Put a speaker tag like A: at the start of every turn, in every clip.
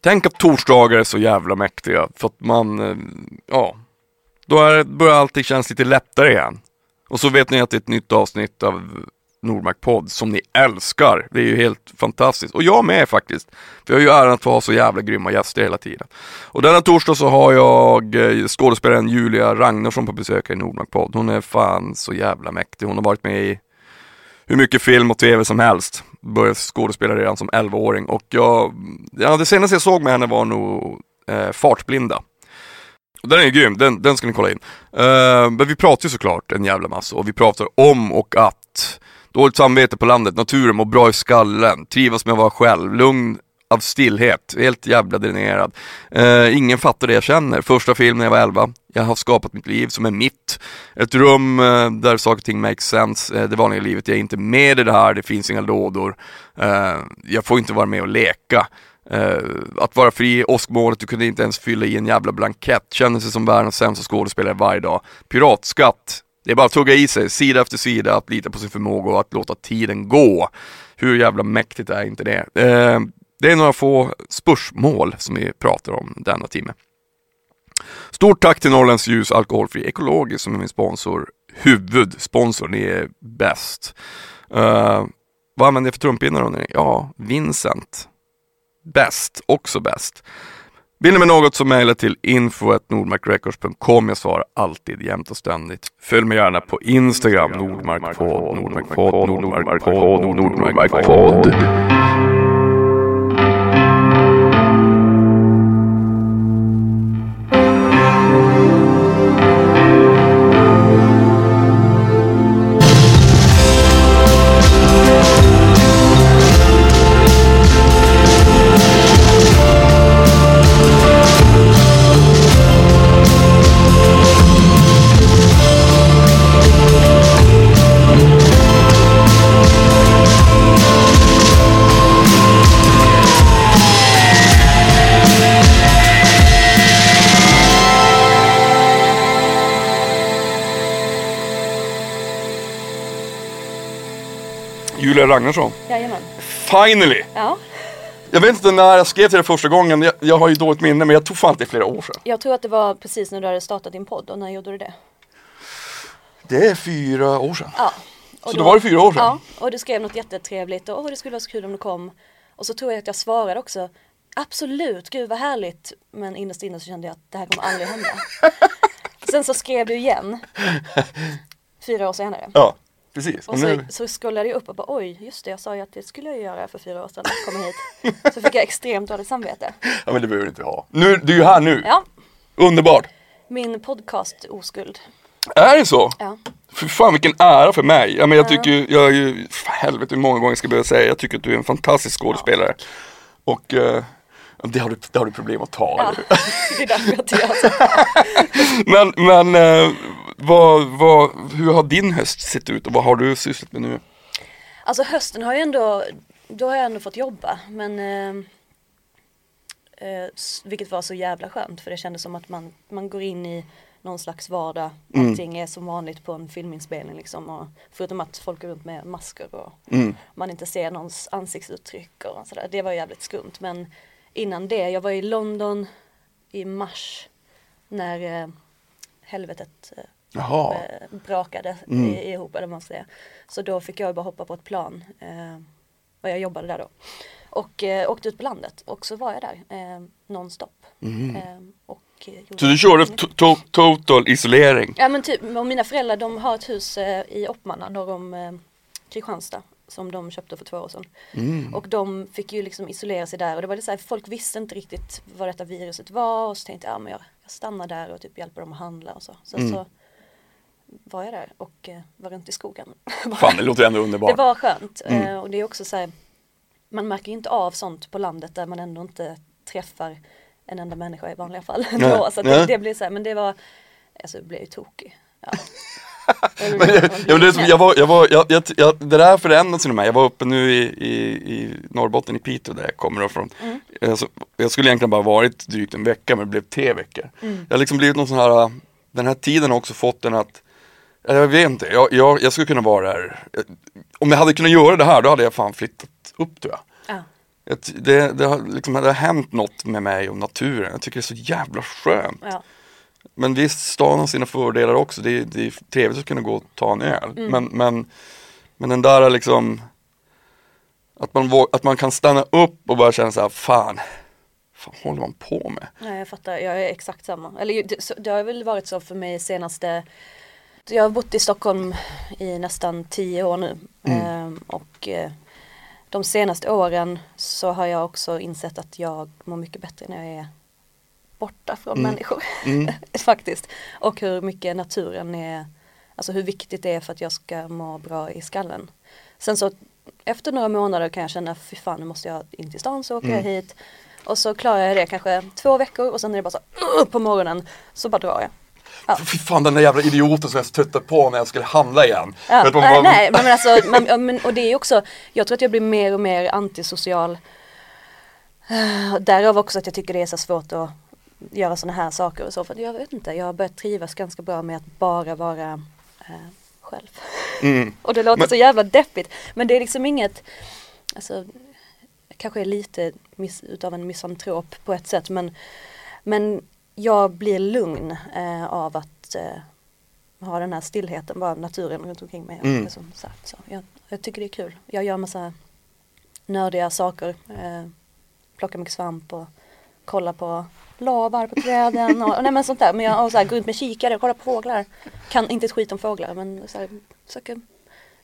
A: tänk att torsdagar är så jävla mäktiga för att man, eh, ja, då är, börjar allting kännas lite lättare igen. Och så vet ni att det är ett nytt avsnitt av Nordmark podd som ni älskar. Det är ju helt fantastiskt. Och jag med faktiskt. För jag har ju äran att få ha så jävla grymma gäster hela tiden. Och denna torsdag så har jag eh, skådespelaren Julia Ragnarsson på besök i Nordmark podd. Hon är fan så jävla mäktig. Hon har varit med i hur mycket film och tv som helst. Började skådespela redan som 11-åring och jag, ja, det senaste jag såg med henne var nog eh, Fartblinda. Den är ju grym, den, den ska ni kolla in. Uh, men vi pratar ju såklart en jävla massa och vi pratar om och att Dåligt samvete på landet, naturen, mår bra i skallen, trivas med att vara själv, lugn av stillhet, helt jävla dränerad. Uh, ingen fattar det jag känner. Första filmen när jag var 11, jag har skapat mitt liv som är mitt. Ett rum uh, där saker och ting makes sense, uh, det vanliga livet, jag är inte med i det här, det finns inga lådor. jag får inte vara med och leka. att vara fri i åskmolnet, du kunde inte ens fylla i en jävla blankett, känner sig som världens sämsta skådespelare varje dag. Piratskatt, det är bara att tugga i sig, sida efter sida, att lita på sin förmåga och att låta tiden gå. Hur jävla mäktigt är inte det? Eh, det är några få spörsmål som vi pratar om denna timme. Stort tack till Norrlands Ljus Alkoholfri Ekologisk som är min sponsor, huvudsponsor, ni är bäst. Uh, vad använder jag för trumpinnar undrar ni? Ja, Vincent. Bäst, också bäst. Vill ni med något så mejla till info.nordmarkrecords.com. Jag svarar alltid jämt och ständigt. Följ mig gärna på Instagram, nordmarkpodd, nordmarkpodd, nordmarkpodd, nordmarkpodd. Nordmark Ragnarsson.
B: Jajamän.
A: Finally!
B: Ja.
A: Jag vet inte när jag skrev till dig första gången, jag, jag har ju dåligt minne men jag tror fan att det är flera år sedan.
B: Jag tror att det var precis när du hade startat din podd och när gjorde du det?
A: Det är fyra år sedan.
B: Ja.
A: Så då var det fyra år sedan?
B: Ja, och du skrev något jättetrevligt och det skulle vara så kul om du kom. Och så tror jag att jag svarade också Absolut, gud vad härligt. Men innerst inne så kände jag att det här kommer aldrig hända. Sen så skrev du igen. Fyra år senare.
A: Ja, precis.
B: Och så, så scrollade jag upp och bara oj, just det, jag sa ju att det skulle jag göra för fyra år sedan att komma hit. Så fick jag extremt dåligt samvete.
A: Ja men det behöver du inte ha. Nu, du är ju här nu.
B: Ja,
A: Underbart.
B: min podcast oskuld.
A: Är det så?
B: Ja.
A: För fan vilken ära för mig. Ja, men jag tycker ju, jag är ju, för helvete hur många gånger ska jag behöva säga, jag tycker att du är en fantastisk skådespelare. Och eh, det, har du, det har du problem att ta.
B: Ja, det är därför jag inte gör så.
A: Men, men eh, vad, vad, hur har din höst sett ut och vad har du sysslat med nu?
B: Alltså hösten har ju ändå, då har jag ändå fått jobba men eh, eh, s- vilket var så jävla skönt för det kändes som att man, man går in i någon slags vardag. Allting är som vanligt på en filminspelning liksom. Och förutom att folk går runt med masker och man inte ser någons ansiktsuttryck och sådär. Det var jävligt skumt. Men innan det, jag var i London i mars när eh, helvetet eh,
A: Jaha.
B: eh, brakade i, ihop eller vad man säga. Så då fick jag bara hoppa på ett plan eh, och jag jobbade där då. Och eh, åkte ut på landet och så var jag där eh, nonstop. Eh, och, eh,
A: Så du körde to- to- total isolering?
B: Ja men typ, och mina föräldrar de har ett hus eh, i Oppmarna norr om eh, Kristianstad som de köpte för två år sedan.
A: Mm.
B: Och de fick ju liksom isolera sig där och det var det så här, folk visste inte riktigt vad detta viruset var och så tänkte jag, ja men jag, jag stannar där och typ hjälper dem att handla och så. Sen
A: Mm.
B: så var jag där och eh, var runt i skogen.
A: Fan det låter ändå underbart.
B: Det var skönt
A: Mm.
B: eh, och det är också så här, man märker ju inte av sånt på landet där man ändå inte träffar en enda människa i vanliga fall.
A: Nej,
B: Ändå. Så det, det blir så här, men det var, alltså jag blev ju tokig. Ja. Jag
A: Men, jag, ja, men det, jag var, jag var, jag, jag, jag, det där förändrades inom mig. Jag var uppe nu i, i, i Norrbotten, i Piteå där jag kommer ifrån.
B: Mm.
A: Alltså, jag skulle egentligen bara varit drygt en vecka men det blev tre veckor.
B: Mm.
A: Jag har liksom blivit någon sån här, den här tiden har också fått en att jag vet inte, jag, jag, jag skulle kunna vara där. Om jag hade kunnat göra det här då hade jag fan flyttat upp tror jag.
B: Ja.
A: ett, det, det, har, liksom, det har hänt något med mig och naturen. Jag tycker det är så jävla skönt.
B: Ja.
A: Men visst, stan har sina fördelar också. Det det är trevligt att kunna gå och ta en öl.
B: Mm.
A: Men, men, men den där är liksom att man, att man kan stanna upp och bara känna så här, fan, fan håller man på med?
B: Nej jag fattar, jag är exakt samma. Eller det, det har väl varit så för mig senaste Jag har bott i Stockholm i nästan tio år nu.
A: Mm.
B: Ehm, och eh, de senaste åren så har jag också insett att jag mår mycket bättre när jag är borta från
A: Mm.
B: människor.
A: Mm.
B: Faktiskt. Och hur mycket naturen är, alltså hur viktigt det är för att jag ska må bra i skallen. Sen så efter några månader kan jag känna, fy fan nu måste jag in till stan så åker jag
A: Mm.
B: hit. Och så klarar jag det kanske två veckor och sen är det bara så på morgonen så bara drar jag. Ja.
A: Fy fan den där jävla idioten som jag stötte på när jag skulle handla igen.
B: Ja,
A: Vet
B: nej,
A: man-
B: nej men alltså, man, men, och det är också, jag tror att jag blir mer och mer antisocial. Uh, därav också att jag tycker det är så svårt att göra sådana här saker och så. För jag vet inte, jag har börjat trivas ganska bra med att bara vara eh, själv.
A: Mm.
B: Och det låter
A: Men-
B: så jävla deppigt. Men det är liksom inget, alltså, kanske är lite miss, utav en misantrop på ett sätt. Men, men jag blir lugn eh, av att eh, ha den här stillheten, bara naturen runt omkring mig.
A: Mm.
B: Liksom, så, så. Jag, jag tycker det är kul. Jag gör massa nördiga saker. Eh, plockar mycket svamp och kollar på lavar på träden och nej men sånt där. Men jag och så här, går runt med kikare och kollar på fåglar. Kan inte ett skit om fåglar men så här, försöker,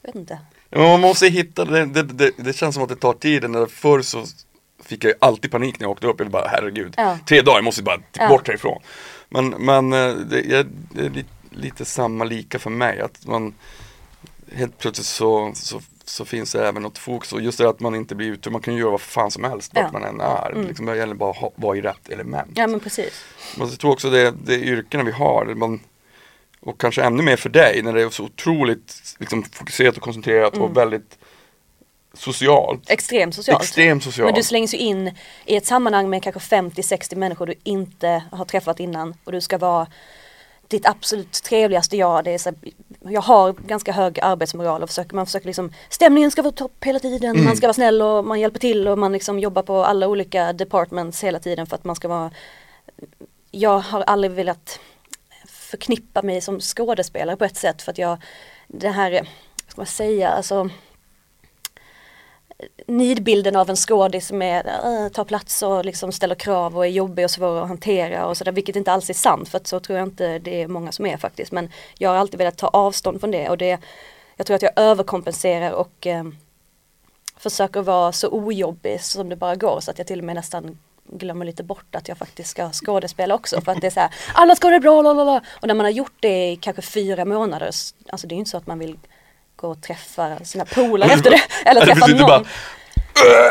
B: jag vet inte.
A: Ja, Man måste hitta, det, det, det, det känns som att det tar tid. När förr så fick jag alltid panik när jag åkte upp. Jag bara herregud,
B: Ja.
A: tre dagar, jag måste bara
B: Ja.
A: bort härifrån. Men, men eh, det, jag, det är lite, lite samma lika för mig. Att man helt plötsligt så, så, så finns det även något fokus. Och just det att man inte blir ute, man kan ju göra vad fan som helst vart
B: Ja.
A: man än är.
B: Mm.
A: Liksom, det gäller bara att ha- vara i rätt element.
B: Ja men precis.
A: Men jag tror också det, det yrkena vi har, man, och kanske ännu mer för dig när det är så otroligt liksom, fokuserat och koncentrerat
B: Mm.
A: och väldigt socialt.
B: Extremt socialt.
A: Extremt socialt.
B: Men du slängs ju in i ett sammanhang med kanske 50-60 människor du inte har träffat innan och du ska vara ditt absolut trevligaste jag. Det är så, jag har ganska hög arbetsmoral och försöker, man försöker liksom stämningen ska vara topp hela tiden,
A: Mm.
B: man ska vara snäll och man hjälper till och man liksom jobbar på alla olika departments hela tiden för att man ska vara Jag har aldrig velat förknippa mig som skådespelare på ett sätt för att jag det här, vad ska man säga, alltså nidbilden av en skådis som är, äh, tar plats och liksom ställer krav och är jobbig och svår att hantera och sådär, vilket inte alls är sant för att så tror jag inte det är många som är faktiskt. Men jag har alltid velat ta avstånd från det och det, jag tror att jag överkompenserar och eh, försöker vara så ojobbig som det bara går så att jag till och med nästan glömmer lite bort att jag faktiskt ska skådespela också för att det är så här, annars går det bra, lalala. och när man har gjort det i kanske fyra månader, alltså det är ju inte så att man vill gå och träffa sina polare efter det, eller
A: Ja, det
B: träffa
A: betyder
B: någon.
A: bara,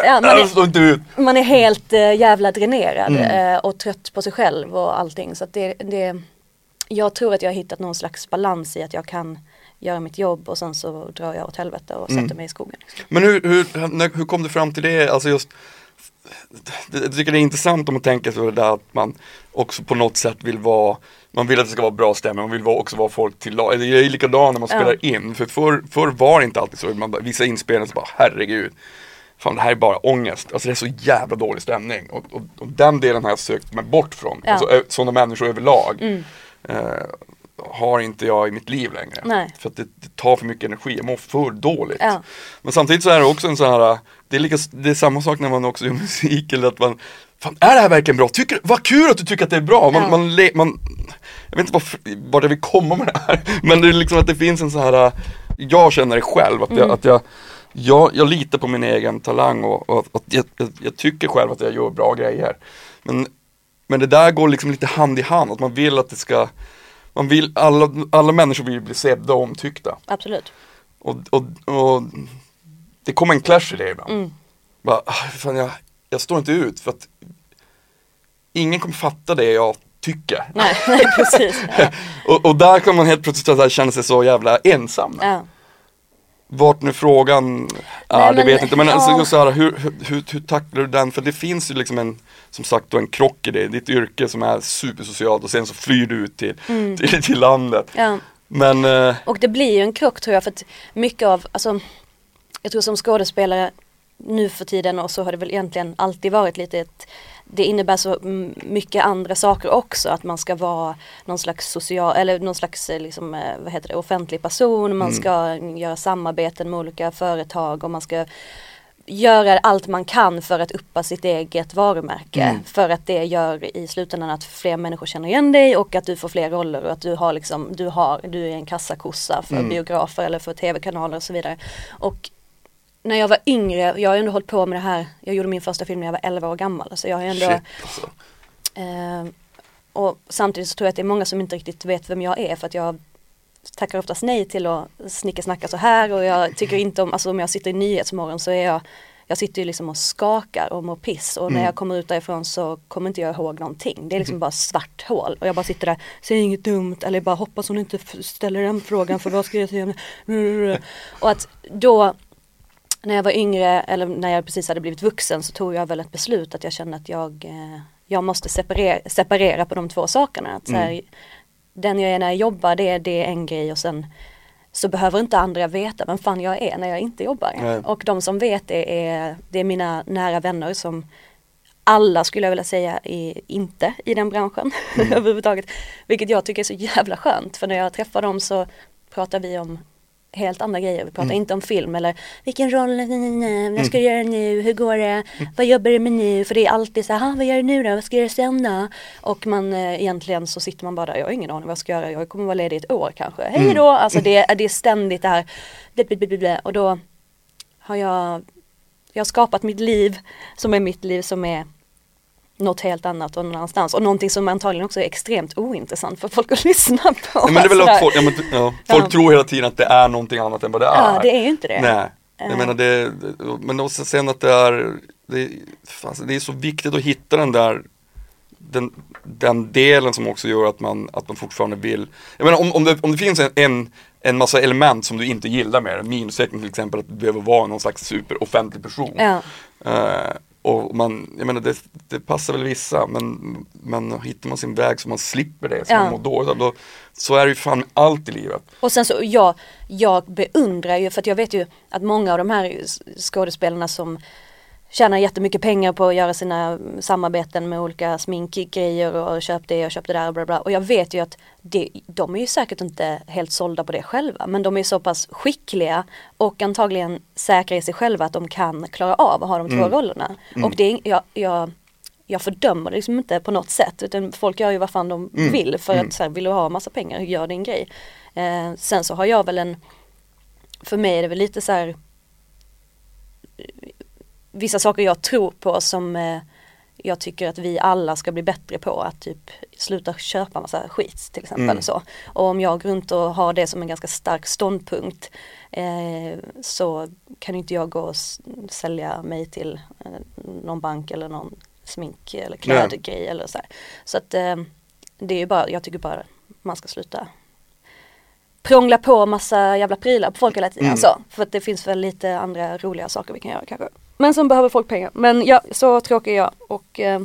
B: Ja, man, är, man är helt äh, jävla dränerad
A: Mm.
B: eh, och trött på sig själv och allting så det, det jag tror att jag har hittat någon slags balans i att jag kan göra mitt jobb och sen så drar jag åt helvete och
A: Mm.
B: sätter mig i skogen. Liksom.
A: Men hur, hur, hur kom du fram till det? Alltså just, jag tycker det är intressant om man tänker så det där att man också på något sätt vill vara man vill att det ska vara bra stämning, man vill också vara folk till lag. Det är likadant när man
B: Ja.
A: spelar in. För förr, förr var det inte alltid så. Man vissa inspelningar så bara, herregud. Fan det här är bara ångest. Alltså det är så jävla dålig stämning. Och, och, och den delen har jag sökt mig bort från.
B: Ja.
A: Alltså sådana människor överlag.
B: Mm.
A: Eh, har inte jag i mitt liv längre.
B: Nej.
A: För att det, det tar för mycket energi, jag mår för dåligt.
B: Ja.
A: Men samtidigt så är det också en sån här, det är, lika, det är samma sak när man också gör musik eller att man Fan, är det här verkligen bra? Tycker, vad kul att du tycker att det är bra! Man,
B: Ja.
A: man, le, man Jag vet inte vart jag vill komma med det här Men det är liksom att det finns en sån här Jag känner det själv, att, jag,
B: Mm.
A: att jag, jag, jag litar på min egen talang och, och jag, jag, jag tycker själv att jag gör bra grejer Men, men det där går liksom lite hand i hand, att man vill att det ska man vill, alla, alla människor vill bli sedda och omtyckta.
B: Absolut.
A: Och, och, och det kommer en clash i det ibland.
B: Mm.
A: Bara, ah, fan, jag, jag står inte ut för att ingen kommer fatta det jag tycker.
B: Nej, nej precis.
A: Och, och där kan man helt plötsligt så här känna sig så jävla ensam.
B: Ja.
A: Vart nu frågan är,
B: Nej,
A: det
B: men-
A: vet jag inte. Men alltså,
B: ja.
A: just så här, hur, hur, hur, tacklar du den? För det finns ju liksom en, som sagt då en krock i det. Ditt yrke som är supersocialt och sen så flyr du ut till,
B: Mm.
A: till, till landet.
B: Ja.
A: Men eh,
B: Och det blir ju en krock tror jag för att mycket av, alltså jag tror som skådespelare nu för tiden och så har det väl egentligen alltid varit lite ett det innebär så mycket andra saker också att man ska vara någon slags social eller någon slags eh, liksom, eh, vad heter det, offentlig person, man mm. ska göra samarbeten med olika företag och man ska göra allt man kan för att uppa sitt eget varumärke. Mm. För att det gör i slutändan att fler människor känner igen dig och att du får fler roller och att du har liksom, du har, du är en kassakossa för mm. biografer eller för tv-kanaler och så vidare. Och när jag var yngre, jag har ändå hållit på med det här, jag gjorde min första film när jag var 11 år gammal. Så jag har ändå Shit, alltså. eh, Och samtidigt så tror jag att det är många som inte riktigt vet vem jag är för att jag tackar oftast nej till att snicka så här och jag tycker inte om, alltså om jag sitter i Nyhetsmorgon så är jag jag sitter ju liksom och skakar och mår piss och mm. när jag kommer ut därifrån så kommer inte jag ihåg någonting. Det är liksom mm. bara svart hål och jag bara sitter där, säger inget dumt eller bara hoppas hon inte ställer den frågan för vad ska jag säga? Och att då när jag var yngre eller när jag precis hade blivit vuxen så tog jag väl ett beslut att jag kände att jag, eh, jag måste separera, separera på de två sakerna. Att så här, mm. Den jag är när jag jobbar det, det är en grej och sen så behöver inte andra veta vem fan jag är när jag inte jobbar. Nej. Och de som vet det är, det är mina nära vänner som alla skulle jag vilja säga är inte i den branschen mm. överhuvudtaget. Vilket jag tycker är så jävla skönt för när jag träffar dem så pratar vi om helt andra grejer. Vi pratar mm. inte om film eller vilken roll, vad ska du göra nu, hur går det, mm. vad jobbar du med nu? För det är alltid så här, vad gör du nu då, vad ska du göra sen då? Och man eh, egentligen så sitter man bara där, jag har ingen aning vad jag ska göra, jag kommer vara ledig ett år kanske, hej mm. då! Alltså det, det är ständigt det här, och då har jag, jag har skapat mitt liv som är mitt liv som är något helt annat och någon annanstans och någonting som antagligen också är extremt ointressant för folk att lyssna på.
A: Ja, men det är väl att folk, ja, men, ja, folk ja. tror hela tiden att det är någonting annat än vad det är.
B: Ja, det är ju inte det.
A: Nej. Jag uh. menar det, men också sen att det är, det, alltså det är så viktigt att hitta den där den, den delen som också gör att man, att man fortfarande vill, jag menar om, om, det, om det finns en, en, en massa element som du inte gillar med det, minussäckning till exempel, att du behöver vara någon slags superoffentlig person.
B: Ja.
A: Uh, och man, jag menar det, det, passar väl vissa men, men hittar man sin väg så man slipper det, så ja. man mår dåligt då, Så är det ju fan allt i livet.
B: Och sen så, jag, jag beundrar ju, för att jag vet ju att många av de här skådespelarna som tjänar jättemycket pengar på att göra sina samarbeten med olika sminkgrejer och köp det och köp det där och bla bla. Och jag vet ju att det, de är ju säkert inte helt sålda på det själva men de är så pass skickliga och antagligen säkra i sig själva att de kan klara av att ha de två mm. rollerna. Mm. Och det är, jag, jag, jag fördömer det liksom inte på något sätt utan folk gör ju vad fan de mm. vill för att mm. så här, vill du ha massa pengar, gör din grej. Eh, sen så har jag väl en, för mig är det väl lite så här vissa saker jag tror på som eh, jag tycker att vi alla ska bli bättre på att typ sluta köpa massa skit till exempel. Mm. Så. Och om jag går runt och har det som en ganska stark ståndpunkt eh, så kan inte jag gå och sälja mig till eh, någon bank eller någon smink eller klädgrej yeah. eller så här. Så att eh, det är ju bara, jag tycker bara man ska sluta prångla på massa jävla prylar på folk hela tiden. Mm. Så, för att det finns väl lite andra roliga saker vi kan göra kanske. Men som behöver folk pengar. Men ja, så tråkig är jag och eh,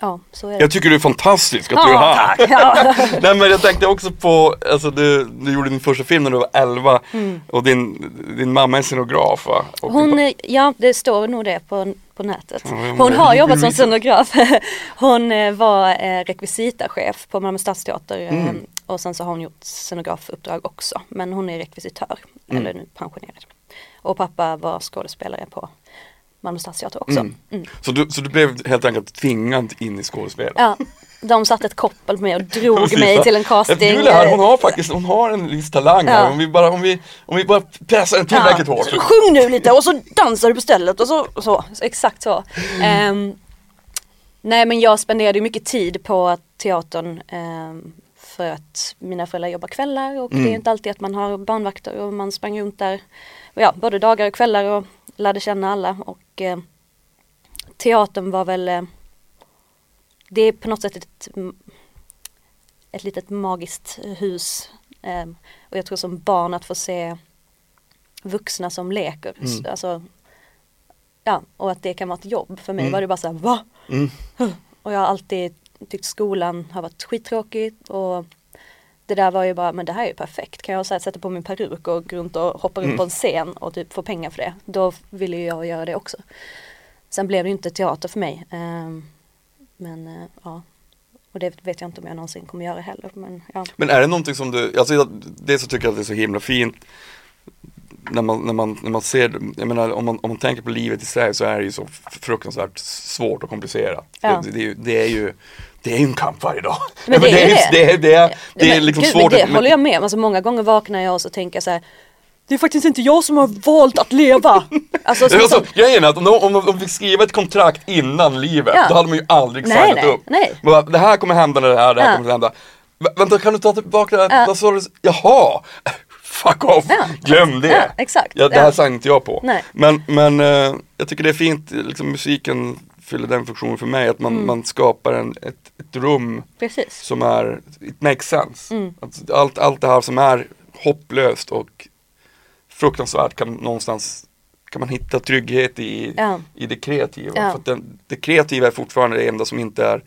B: ja, så är det.
A: Jag tycker du är fantastisk att ja, du är här. Tack, ja. Nej men jag tänkte också på, alltså du, du gjorde din första film när du var 11 mm. och din, din mamma är scenograf va? Och
B: hon, ja det står nog det på, på nätet. Hon har jobbat som scenograf. Hon eh, var eh, rekvisitachef på Malmö Stadsteater eh, mm. och sen så har hon gjort scenografuppdrag också. Men hon är rekvisitör, mm. eller nu pensionerad. Och pappa var skådespelare på Malmö Stadsteater också. Mm.
A: Mm. Så, du, så du blev helt enkelt tvingad in i skådespel?
B: Ja, de satte ett koppel på mig och drog mig till en casting.
A: Här, hon har faktiskt, hon har en viss talang här. Om vi bara, om vi, om vi bara pressar den tillräckligt ja. hårt.
B: Sjung nu lite och så dansar du på stället och så, så, så exakt så. Um, nej men jag spenderade mycket tid på teatern um, för att mina föräldrar jobbar kvällar och mm. det är inte alltid att man har barnvakter och man sprang runt där ja, både dagar och kvällar och lärde känna alla och eh, teatern var väl eh, det är på något sätt ett, ett litet magiskt hus eh, och jag tror som barn att få se vuxna som leker, mm. alltså ja, och att det kan vara ett jobb. För mig mm. var det bara så här, va? Mm. Och jag har alltid tyckt skolan har varit skittråkigt och det där var ju bara, men det här är ju perfekt. Kan jag så här, sätta på min peruk och gå runt och hoppa
A: Mm.
B: på en scen och typ få pengar för det. Då ville ju jag göra det också. Sen blev det ju inte teater för mig. Ehm, men eh, ja, och det vet jag inte om jag någonsin kommer göra heller. Men ja,
A: Men är det någonting som du, alltså det så tycker jag att det är så himla fint när man, när man, när man ser, jag menar om man, om man tänker på livet i sig så är det ju så fruktansvärt svårt och komplicerat.
B: Ja.
A: Det, det, är ju, det är ju det är ju en kamp varje dag.
B: Men det är det.
A: det, är, det, är, det är
B: men
A: liksom
B: gud,
A: svårt.
B: men det
A: att-
B: håller jag med om. Alltså många gånger vaknar jag och så tänker jag så här. Det är faktiskt inte jag som har valt att leva. Alltså,
A: Det
B: så,
A: var så,
B: så,
A: grejen är att om om de fick skriva ett kontrakt innan livet,
B: Ja.
A: då hade man ju aldrig
B: Nej,
A: signat
B: nej,
A: upp.
B: nej.
A: Bara, det här kommer hända, det här, det här
B: Ja.
A: kommer hända. Vä- vänta, kan du ta tillbaka det här?
B: Ja.
A: Jaha! Fuck off!
B: Ja.
A: Glöm det!
B: Ja, exakt.
A: Ja, det här
B: Ja.
A: signade inte jag på.
B: Nej.
A: Men, men eh, jag tycker det är fint, liksom, musiken fyller den funktionen för mig, att man,
B: Mm.
A: man skapar en, ett, ett rum
B: precis.
A: som är, it makes sense.
B: Mm.
A: Att allt, allt det här som är hopplöst och fruktansvärt kan någonstans kan man hitta trygghet i,
B: Ja.
A: i det kreativa.
B: Ja.
A: För den, det kreativa är fortfarande det enda som inte är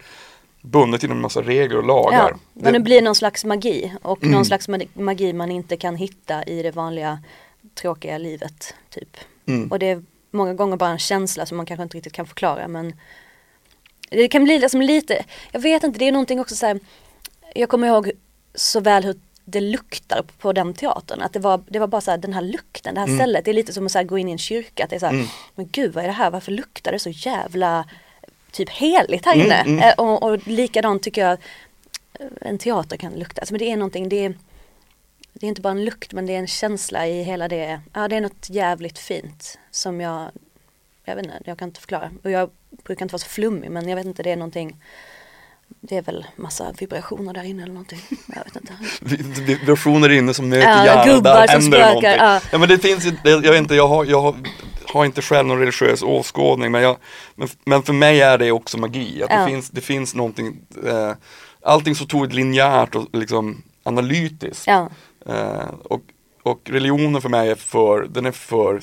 A: bundet till en massa regler och lagar.
B: Ja, men det blir någon slags magi och
A: Mm.
B: någon slags ma- magi man inte kan hitta i det vanliga tråkiga livet. Typ.
A: Mm.
B: Och det många gånger bara en känsla som man kanske inte riktigt kan förklara men det kan bli liksom lite, jag vet inte, det är någonting också så här, jag kommer ihåg så väl hur det luktar på den teatern. Att det var, det var bara så här, den här lukten, det här
A: Mm.
B: stället. Det är lite som att så här, gå in i en kyrka. Att det är så här,
A: Mm.
B: men gud vad är det här? Varför luktar det så jävla typ heligt här
A: Mm,
B: inne?
A: mm.
B: Eh, Och, och likadant tycker jag en teater kan lukta. Alltså, men det är någonting, det är, det är inte bara en lukt men det är en känsla i hela det. Ja det är något jävligt fint som jag, jag vet inte, jag kan inte förklara. Och jag brukar inte vara så flummig men jag vet inte, det är någonting det är väl massa vibrationer där inne eller någonting. Jag vet inte.
A: Vi- Vibrationer inne som möter
B: Ja,
A: hjärnan,
B: gubbar som spökar, ja.
A: Ja. men det finns ju, jag vet inte, jag har, jag har, har inte själv någon religiös åskådning men, jag, men, men för mig är det också magi. Att
B: Ja.
A: det, finns, det finns någonting, eh, allting så otroligt linjärt och liksom analytiskt.
B: Ja,
A: Eh, och, och religionen för mig är för, den är för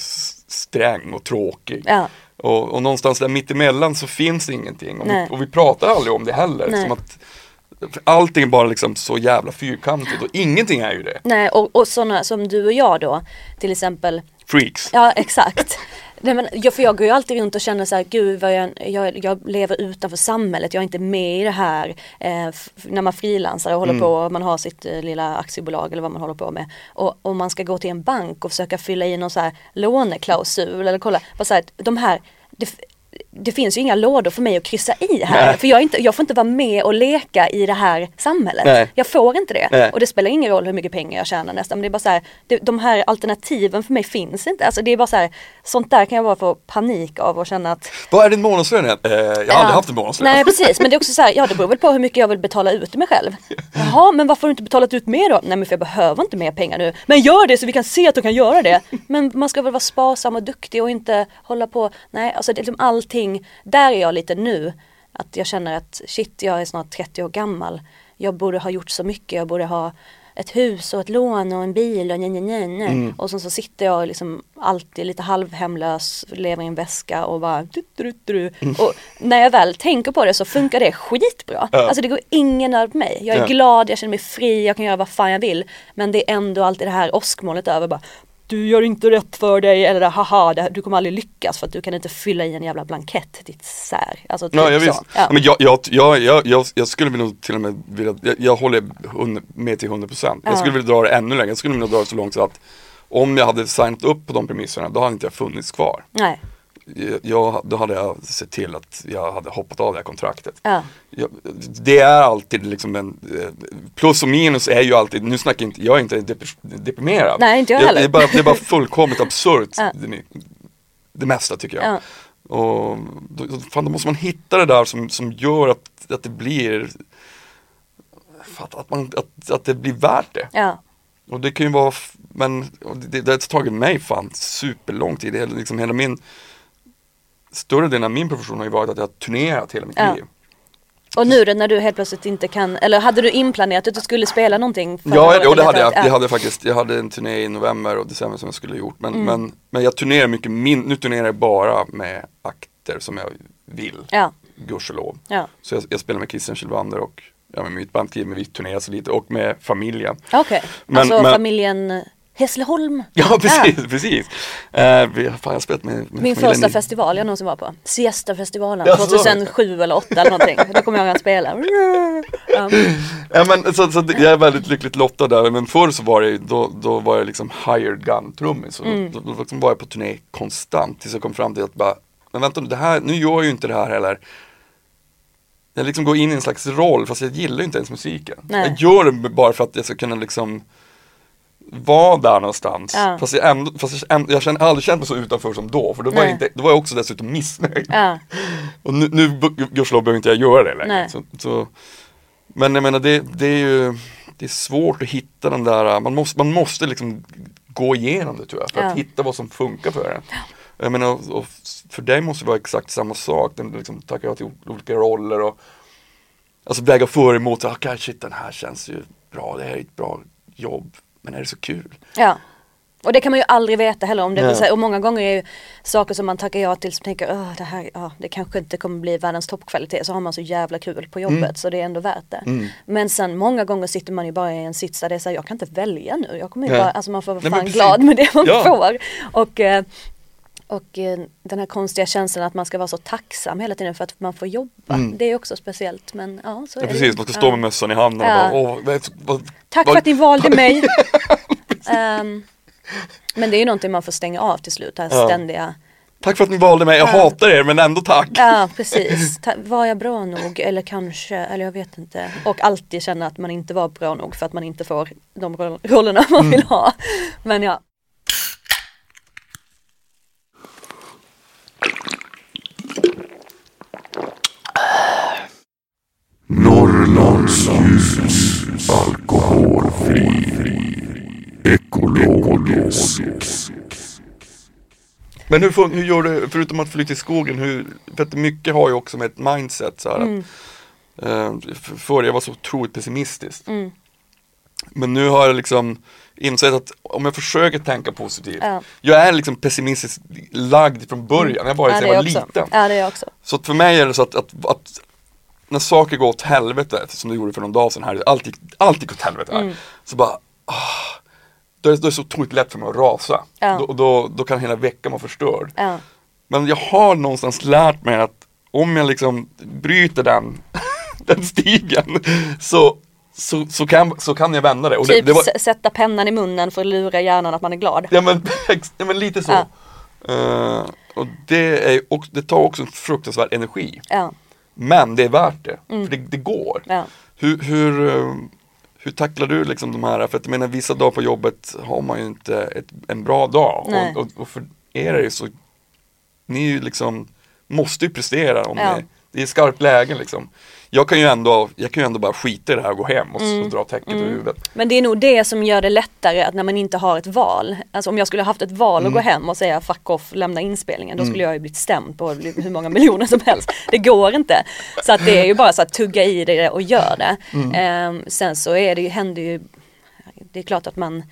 A: sträng och tråkig.
B: ja,
A: Och, och någonstans där mittemellan så finns ingenting. Och vi, och vi pratar aldrig om det heller.
B: Nej.
A: Som att, allting är bara liksom så jävla fyrkantigt och ingenting är ju det.
B: nej och, och sådana som du och jag då till exempel
A: Freaks.
B: Ja exakt. Nej, men, jag, för jag går ju alltid runt och känner så här, gud vad jag, jag, jag lever utanför samhället, jag är inte med i det här. Eh, när man frilansar och håller
A: Mm.
B: på och man har sitt eh, lilla aktiebolag eller vad man håller på med. Och om man ska gå till en bank och försöka fylla i någon så här låneklausul eller kolla, bara så här, de här, det, det finns ju inga lådor för mig att kryssa i här.
A: Nej.
B: För jag, inte, jag får inte vara med och leka i det här samhället.
A: Nej.
B: Jag får inte det.
A: Nej.
B: Och det spelar ingen roll hur mycket pengar jag tjänar nästan. Men det är bara så här, det, de här alternativen för mig finns inte. Alltså det är bara så här, sånt där kan jag bara få panik av och känna att
A: Vad är din månadslön? Eh, jag har
B: Ja.
A: aldrig haft en månadslön.
B: Nej precis, men det är också så här, ja det beror väl på hur mycket jag vill betala ut till mig själv. Jaha, men varför har du inte betalat ut mer då? Nej men för jag behöver inte mer pengar nu. Men gör det så vi kan se att du kan göra det. Men man ska väl vara sparsam och duktig och inte hålla på, nej alltså det är liksom allting, där är jag lite nu. Att jag känner att shit, jag är snart 30 år gammal. Jag borde ha gjort så mycket, jag borde ha ett hus och ett lån och en bil och nej, nej, nej.
A: Mm.
B: Och sen så sitter jag liksom alltid lite halvhemlös, lever i en väska och bara du, du, du, du. Och när jag väl tänker på det så funkar det skitbra.
A: Ja.
B: Alltså det går ingen nöd på mig. Jag är
A: Ja.
B: glad, jag känner mig fri, jag kan göra vad fan jag vill. Men det är ändå alltid det här åskmolnet över bara du gör inte rätt för dig eller haha, det, du kommer aldrig lyckas för att du kan inte fylla i en jävla blankett, ditt sär. Alltså typ
A: Ja, jag, visst.
B: Ja.
A: Men jag, jag, jag, jag, jag, skulle nog till och med vilja, jag, jag håller med till 100%. Jag
B: Ja.
A: skulle vilja dra det ännu längre, jag skulle vilja dra det så långt så att om jag hade signat upp på de premisserna, då hade inte jag funnits kvar.
B: Nej,
A: Jag, jag, då hade jag sett till att jag hade hoppat av det här kontraktet.
B: ja,
A: Jag, det är alltid liksom en, eh, plus och minus är ju alltid, nu snackar jag inte, jag är inte dep- deprimerad.
B: Nej, inte jag
A: det,
B: heller.
A: är bara, det är bara fullkomligt absurt,
B: Ja.
A: det, det mesta tycker jag.
B: ja,
A: Och då, fan, då måste man hitta det där som, som gör att, att det blir att, att, man, att, att det blir värt det.
B: ja,
A: Och det kan ju vara, men det, det har tagit mig fan superlång tid. Hela, liksom hela min, större delen av min profession har ju varit att jag har turnerat hela mitt
B: Ja.
A: liv.
B: Och nu då när du helt plötsligt inte kan, eller hade du inplanerat att du skulle spela någonting?
A: Ja, jo, det hade jag. Jag hade faktiskt, jag hade en turné i november och december som jag skulle ha gjort. Men,
B: Mm.
A: men, men jag turnerar mycket min, nu turnerar jag bara med akter som jag vill,
B: Ja,
A: gudskelov.
B: ja,
A: Så jag, jag spelar med Christian Kjellvander och ja, med mitt band men vi turnerar så lite och med familjen.
B: Okej,
A: Men-
B: alltså
A: men-
B: familjen Hässleholm.
A: Ja precis, precis. Uh, vi har fan spelat med, med
B: Min första
A: i-
B: festival jag någonsin var på. Siesta-festivalen
A: Jaså?
B: 2007 eller 2008 eller någonting. Då kommer jag att spela. Ja.
A: Ja men så, så det- jag är väldigt lyckligt lottad där, men förr så var det då, då var jag liksom hired gun trummis.
B: Mm.
A: Då, då liksom var jag på turné konstant tills jag kom fram till att bara, men vänta nu, det här, nu gör jag ju inte det här heller. Jag liksom går in i en slags roll fast jag gillar ju inte ens musiken.
B: Nej.
A: Jag gör det bara för att jag ska kunna liksom vara där någonstans.
B: Ja.
A: Fast, jag, ändå, fast jag, ändå, jag känner, aldrig känt mig så utanför som då, för då var, jag inte, då var jag också dessutom missnöjd.
B: Ja.
A: Och nu, nu gu- gudskelov behöver inte jag göra det längre. Så, så, men jag menar det, det är ju det är svårt att hitta den där, man måste, man måste liksom gå igenom det tror jag för att
B: Ja.
A: hitta vad som funkar för en. Jag menar, och, och för dig måste det vara exakt samma sak, den liksom tackar jag till olika roller och Alltså väga för och emot, okej shit den här känns ju bra, det här är ett bra jobb, men är det så kul?
B: ja. Och det kan man ju aldrig veta heller om det.
A: Nej.
B: Och många gånger är ju saker som man tackar ja till som tänker Åh, det här, ja, det kanske inte kommer bli världens toppkvalitet. Så har man så jävla kul på jobbet
A: Mm.
B: så det är ändå värt det. Men sen många gånger sitter man ju bara i en sits där det är så här, jag kan inte välja nu. Jag kommer ju bara, alltså man får vara
A: Nej,
B: fan glad med det man
A: Ja.
B: får. Och, eh, och eh, den här konstiga känslan att man ska vara så tacksam hela tiden för att man får jobba. Det är också speciellt men ja så
A: Mm. Ja
B: är det
A: precis, man ska stå med mössan i handen
B: Ja.
A: och bara, åh, vad, vad,
B: Tack
A: vad,
B: för att ni valde mig. Ehm, men det är ju någonting man får stänga av till slut, det här
A: Ja.
B: ständiga.
A: Tack för att ni valde mig, jag
B: Ja.
A: hatar er men ändå tack.
B: Ja precis, Ta, var jag bra nog eller kanske, eller jag vet inte. Och alltid känna att man inte var bra nog för att man inte får de roll- rollerna man vill ha. Men ja.
C: Norrlands ljus, alkoholfri, ekologisk.
A: Men hur, fun- hur gör du, förutom att flytta i skogen, hur, för att mycket har ju också med ett mindset så här
B: Mm.
A: att, eh, Förr jag var så otroligt pessimistisk.
B: Mm.
A: Men nu har jag liksom insett att om jag försöker tänka positivt,
B: Ja.
A: jag är liksom pessimistiskt lagd från början, jag var det
B: ja,
A: sedan
B: det
A: jag
B: är
A: var
B: också.
A: liten.
B: Ja det är jag också.
A: Så för mig är det så att, att, att när saker går åt helvete, som det gjorde för någon dag sedan här, allt gick, allt gick åt helvete här.
B: Mm.
A: Så bara, ah, då, är, det- det så otroligt lätt för mig att rasa.
B: Ja.
A: Då, då, då kan hela veckan vara förstörd.
B: Ja.
A: Men jag har någonstans lärt mig att om jag liksom bryter den, den stigen så, så, så, kan, så kan jag vända det. Och det,
B: Typ
A: det var,
B: s- sätta pennan i munnen för att lura hjärnan att man är glad.
A: ja, men, ja men lite så.
B: Ja.
A: Eh, och det, är, och det tar också en fruktansvärd energi.
B: Ja.
A: Men det är värt det, för det, det går.
B: Mm. Ja.
A: Hur, hur, eh, hur tacklar du liksom de här, för att jag menar vissa dagar på jobbet har man ju inte ett, en bra dag. Och, och, och för er är det så, ni är ju liksom, måste ju prestera om
B: Ja.
A: ni, det är skarpt läge liksom. Jag kan ju ändå, jag kan ju ändå bara skita i det här och gå hem och,
B: Mm.
A: och dra täcket över huvudet.
B: Men det är nog det som gör det lättare att när man inte har ett val. Alltså om jag skulle haft ett val
A: Mm.
B: att gå hem och säga fuck off, lämna inspelningen. Då skulle jag ju blivit stämd på hur många miljoner som helst. Det går inte. Så att det är ju bara så att tugga i det och gör det.
A: Mm.
B: Ehm, sen så är det ju, händer ju, det är klart att man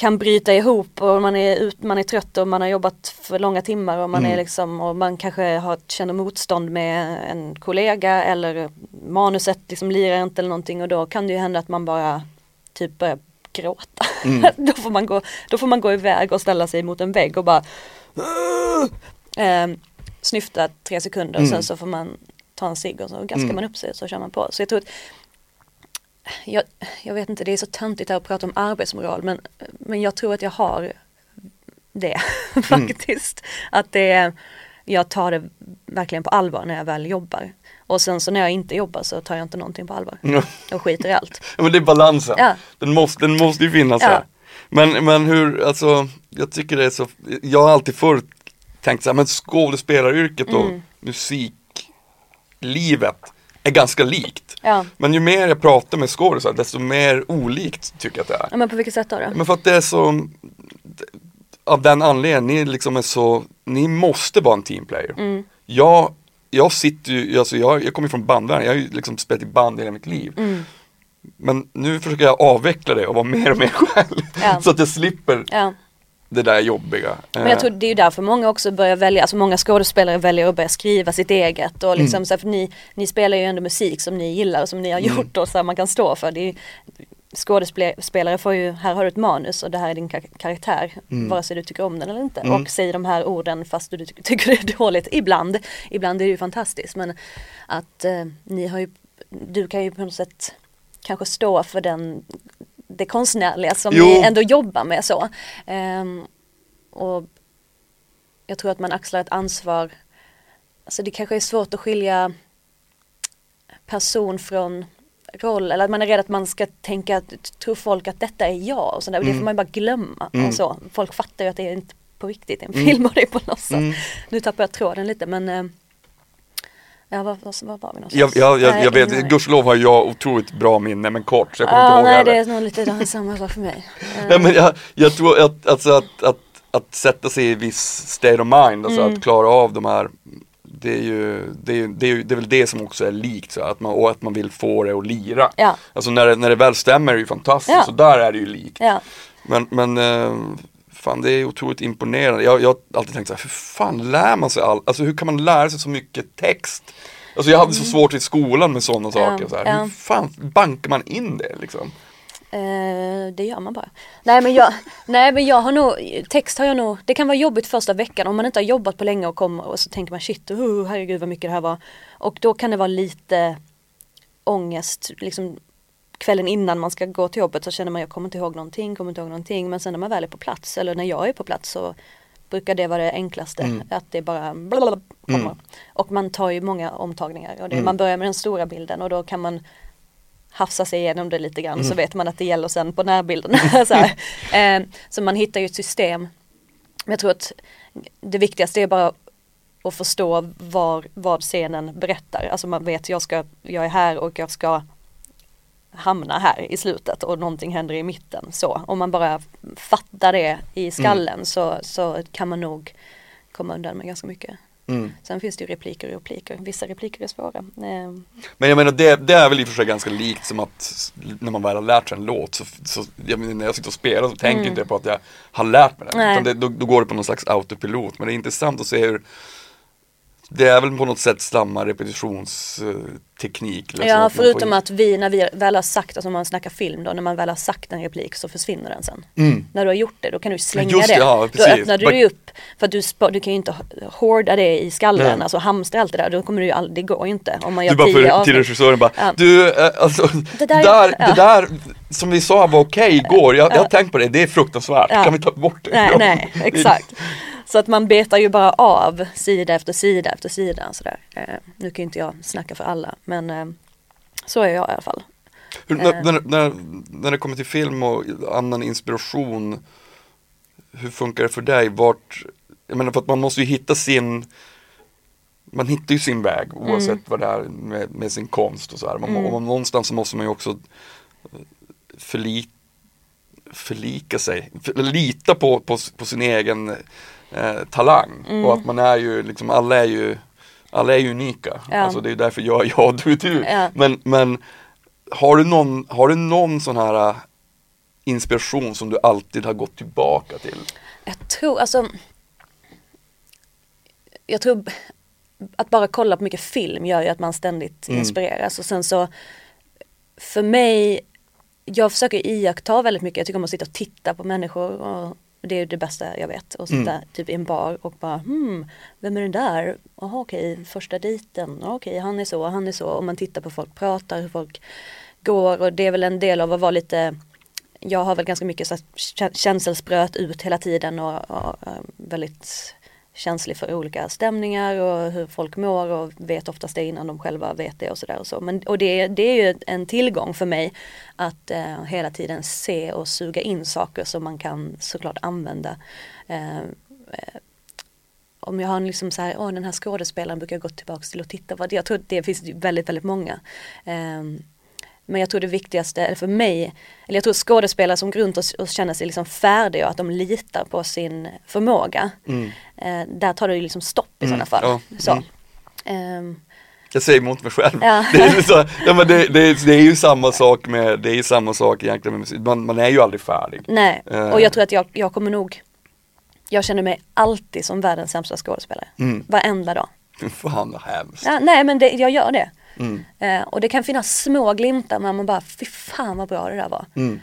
B: kan bryta ihop och man är, ut, man är trött och man har jobbat för långa timmar och man är liksom och man kanske har, känner motstånd med en kollega eller manuset liksom lirar inte eller någonting och då kan det ju hända att man bara typ börjar gråta. då, får man gå, då får man gå iväg och ställa sig mot en vägg och bara ehm, snyfta tre sekunder och sen så får man ta en cigg och så gaskar man upp sig och så kör man på. Så jag tror att jag, jag vet inte, det är så töntigt att prata om arbetsmoral men, men jag tror att jag har det faktiskt. Att det är, jag tar det verkligen på allvar när jag väl jobbar. Och sen så när jag inte jobbar så tar jag inte någonting på allvar. Och skiter i allt.
A: Ja, men det är balansen.
B: Ja.
A: Den, måste, den måste ju finnas
B: Ja.
A: här. Men, men hur, alltså, jag tycker det är så, jag har alltid förr tänkt så här, men skådespelaryrket och
B: Mm.
A: musiklivet är ganska likt.
B: Ja.
A: Men ju mer jag pratar med skådisar, desto mer olikt tycker jag att det är.
B: ja men på vilket sätt då? då?
A: Men för att det är så, av den anledningen, ni liksom är så, ni måste vara en teamplayer.
B: Mm.
A: Jag, jag sitter ju, alltså jag, jag kommer från bandvärlden, jag har ju liksom spelat i band hela mitt liv.
B: Mm.
A: Men nu försöker jag avveckla det och vara mer och mer själv.
B: Ja.
A: Så att jag slipper
B: Ja.
A: Det där jobbiga.
B: Men jag tror det är ju därför många också börjar välja, alltså många skådespelare väljer att börja skriva sitt eget och liksom
A: Mm.
B: så här, för ni, ni spelar ju ändå musik som ni gillar och som ni har
A: Mm.
B: gjort och så här, man kan stå för. Det är, ju- skådespelare får ju, här har du ett manus och det här är din kar- karaktär,
A: Mm.
B: vare sig du tycker om den eller inte. Och säg de här orden fast du ty- tycker det är dåligt. Ibland, ibland är det ju fantastiskt men att eh, ni har ju, du kan ju på något sätt kanske stå för den det konstnärliga som
A: Jo.
B: ni ändå jobbar med så. Ehm, och jag tror att man axlar ett ansvar. Alltså det kanske är svårt att skilja person från roll eller att man är rädd att man ska tänka att tror folk att detta är jag och sådär. Och det får man ju bara glömma.
A: Mm.
B: Och så. Folk fattar ju att det är inte på riktigt en film och det är på sätt.
A: Mm.
B: Nu tappar jag tråden lite men eh, Ja, vad, vad, var vi någonstans?
A: Jag, jag, jag, vet, gudskelov har jag otroligt bra minne men kort så jag kommer
B: Ja,
A: inte ihåg
B: nej
A: heller.
B: det är nog lite samma sak för mig.
A: Nej men jag, jag tror att, alltså att, att, att sätta sig i viss state of mind, alltså
B: Mm.
A: att klara av de här det är ju, det är, ju- det är, ju- det är väl det som också är likt så att man, och att man vill få det att lira.
B: Ja.
A: Alltså när det, när det väl stämmer är det ju fantastiskt,
B: Ja.
A: så där är det ju likt.
B: Ja.
A: Men, men eh, fan det är otroligt imponerande. Jag, jag har alltid tänkt så här, hur fan lär man sig all, alltså hur kan man lära sig så mycket text? Alltså jag hade så svårt i skolan med sådana saker. Så här.
B: Mm.
A: Hur fan bankar man in det liksom?
B: Eh, det gör man bara. Nej men, jag, nej men jag har nog, text har jag nog, det kan vara jobbigt första veckan om man inte har jobbat på länge och kommer och så tänker man shit, oh, herregud vad mycket det här var. Och då kan det vara lite ångest, liksom kvällen innan man ska gå till jobbet så känner man jag kommer inte ihåg någonting, kommer inte ihåg någonting. Men sen när man väl är på plats eller när jag är på plats så brukar det vara det enklaste.
A: Mm.
B: Att det bara blablabla kommer.
A: Mm.
B: Och man tar ju många omtagningar och det, man börjar med den stora bilden och då kan man hafsa sig igenom det lite grann så vet man att det gäller sen på närbilden. så. Eh, så man hittar ju ett system. Men jag tror att det viktigaste är bara att förstå var, vad scenen berättar. Alltså man vet jag, ska, jag är här och jag ska hamna här i slutet och någonting händer i mitten. Så om man bara fattar det i skallen så, så kan man nog komma undan med ganska mycket.
A: Mm.
B: Sen finns det ju repliker och repliker. Vissa repliker är svåra. Eh,
A: Men jag menar det, det är väl i och för sig ganska likt som att när man väl har lärt sig en låt så, så jag menar, när jag sitter och spelar så tänker inte jag på att jag har lärt mig den.
B: Mm.
A: Det, då, då går det på någon slags autopilot. Men det är intressant att se hur det är väl på något sätt samma repetitionsteknik. liksom,
B: Ja, förutom att vi, när vi väl har sagt, alltså om man snackar film då, när man väl har sagt en replik så försvinner den sen.
A: Mm.
B: När du har gjort det, då kan du slänga
A: Just det,
B: det.
A: ja,
B: då öppnar du ju upp, för att du, du kan ju inte hårda det i skallen,
A: Nej.
B: alltså hamstra allt det där, då kommer du ju aldrig, det går ju inte. Om man gör
A: Du bara för, till regissören bara,
B: Ja.
A: du eh, alltså, det där,
B: där- ja.
A: det där som vi sa var okej igår, jag, jag har tänkt på det, det är fruktansvärt,
B: Ja.
A: kan vi ta bort det?
B: Nej,
A: Ja.
B: nej, exakt. Så att man betar ju bara av sida efter sida efter sida sådär. Eh, nu kan ju inte jag snacka för alla, men eh, så är jag i alla fall.
A: Hur,
B: Eh.
A: när, när, när, när det kommer till film och annan inspiration, hur funkar det för dig? Vart, jag menar för att man måste ju hitta sin man hittar ju sin väg oavsett
B: Mm.
A: vad det är med, med sin konst och så här. Man, och man, någonstans så måste man ju också förli, förlika sig, för, lita på, på, på sin egen eh, talang.
B: Mm.
A: Och att man är ju, liksom alla är ju alla är ju unika.
B: Ja.
A: Alltså det är därför jag är jag och du är du.
B: Ja.
A: Men, men har du någon, har du någon sån här äh, inspiration som du alltid har gått tillbaka till?
B: Jag tror, alltså Jag tror att bara kolla på mycket film gör ju att man ständigt
A: Mm.
B: inspireras och sen så För mig Jag försöker iaktta väldigt mycket, jag tycker om att sitta och titta på människor och det är det bästa jag vet. Och sitta
A: Mm.
B: typ i en bar och bara hmm, vem är den där? Jaha okej, första dejten, okej han är så, han är så. Och man tittar på folk pratar, hur folk går och det är väl en del av att vara lite jag har väl ganska mycket så känselspröt ut hela tiden och, och eh, väldigt känslig för olika stämningar och hur folk mår och vet oftast det innan de själva vet det och sådär och så. Men, och det, det är ju en tillgång för mig att eh, hela tiden se och suga in saker som man kan såklart använda. Eh, eh om jag har en liksom så här, åh den här skådespelaren brukar jag gå tillbaka till och titta på. Jag tror att det finns väldigt, väldigt många. Eh, men jag tror det viktigaste, eller för mig, eller jag tror skådespelare som går runt och, och känner sig liksom färdiga och att de litar på sin förmåga. Eh, där tar det ju liksom stopp i
A: Mm,
B: sådana fall.
A: ja,
B: Så.
A: mm.
B: Ehm,
A: Jag säger emot mig själv.
B: Ja.
A: Det, är så, ja, men det, det, är- det är ju samma sak med, det är ju samma sak egentligen med musik. Man, man är ju aldrig färdig.
B: nej,
A: Eh.
B: och jag tror att jag, jag kommer nog jag känner mig alltid som världens sämsta skådespelare.
A: Mm.
B: Varenda dag.
A: Fan vad hemskt.
B: Ja, nej men det, jag gör det.
A: Mm.
B: Eh, och det kan finnas små glimtar men man bara, fy fan vad bra det där var.
A: Mm.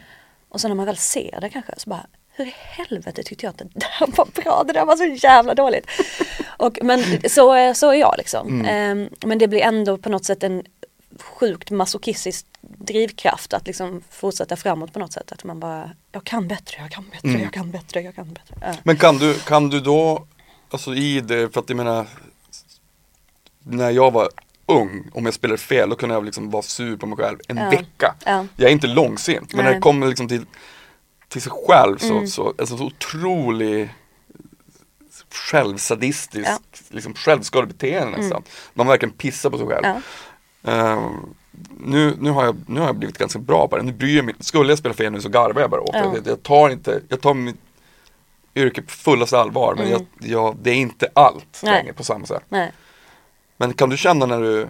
B: Och sen när man väl ser det kanske så bara, hur i helvete tyckte jag att det där var bra, det där var så jävla dåligt. och, men så, så är jag liksom. Eh, men det blir ändå på något sätt en sjukt masochistisk drivkraft att liksom fortsätta framåt på något sätt. Att man bara, jag kan bättre, jag kan bättre, jag kan bättre, jag kan bättre. Ja.
A: Men kan du, kan du då, alltså i det, för att jag menar, när jag var ung, om jag spelade fel, då kunde jag liksom vara sur på mig själv en
B: Ja.
A: vecka.
B: Ja.
A: Jag är inte långsint, men när
B: Nej.
A: det kommer liksom till, till sig själv så,
B: Mm.
A: så, alltså så otrolig självsadistisk,
B: Ja. Mm.
A: liksom självskadebeteende nästan. Man verkligen pissar på sig själv. Ehm, nu, nu, har jag, nu har jag blivit ganska bra på det. Nu bryr jag mig. Skulle jag spela fel nu så garvar jag bara åt
B: Ja.
A: det. Jag tar inte, jag tar mitt yrke på fullaste allvar men jag, jag, det är inte allt
B: Mm.
A: Längre på samma sätt.
B: Nej.
A: Men kan du känna när du,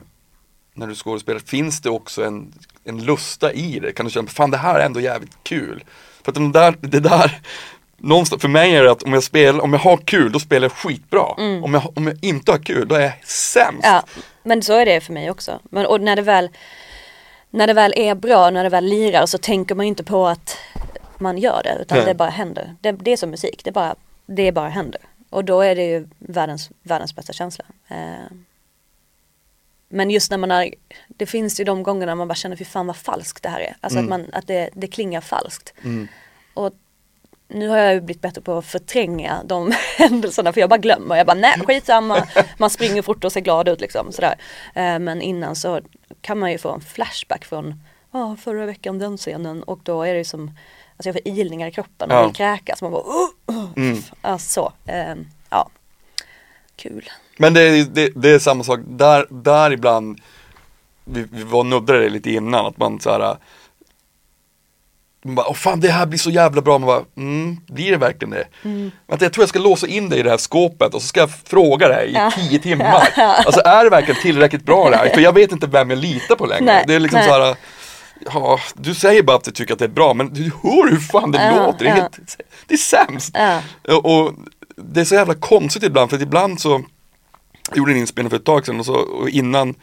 A: när du skådespelar, finns det också en, en lusta i det? Kan du känna, fan det här är ändå jävligt kul? För att de där, det där, någonstans, för mig är det att om jag spelar, om jag har kul då spelar jag skitbra. Om, jag, om jag inte har kul då är jag sämst.
B: Mm. Ja, men så är det för mig också. Men, och när det väl när det väl är bra, när det väl lirar så tänker man ju inte på att man gör det utan
A: Nej.
B: det bara händer. Det, det är som musik, det bara, det bara händer. Och då är det ju världens, världens bästa känsla. Eh, men just när man har, det finns ju de gångerna man bara känner fy fan vad falskt det här är. Alltså att, man, att det, det klingar falskt. Och nu har jag ju blivit bättre på att förtränga de händelserna för jag bara glömmer. Jag bara nej skitsamma. Man springer fort och ser glad ut liksom. Sådär. Eh, Men innan så kan man ju få en flashback från ah, förra veckan den scenen och då är det ju som Alltså jag får ilningar i kroppen och
A: Ja.
B: vill kräkas. Man bara uh, uh,
A: Mm.
B: alltså, så. Eh, ja. Kul.
A: Men det, är- det, det är samma sak, där, där ibland, vi, vi var nuddade det lite innan, att man så här. Man bara, åh fan det här blir så jävla bra, man bara, mm, blir det verkligen det? Vänta, jag tror jag ska låsa in dig i det här skåpet och så ska jag fråga dig i
B: Ja.
A: tio timmar. Alltså är det verkligen tillräckligt bra det här? För jag vet inte vem jag litar på längre.
B: Nej,
A: det är liksom
B: nej.
A: så här. Ja, du säger bara att du tycker att det är bra, men du hör hur fan det
B: Ja,
A: låter. Det är,
B: ja.
A: helt, det är sämst.
B: Ja.
A: Och, och det är så jävla konstigt ibland, för att ibland så jag gjorde en inspelning för ett tag sedan och, så, och innan,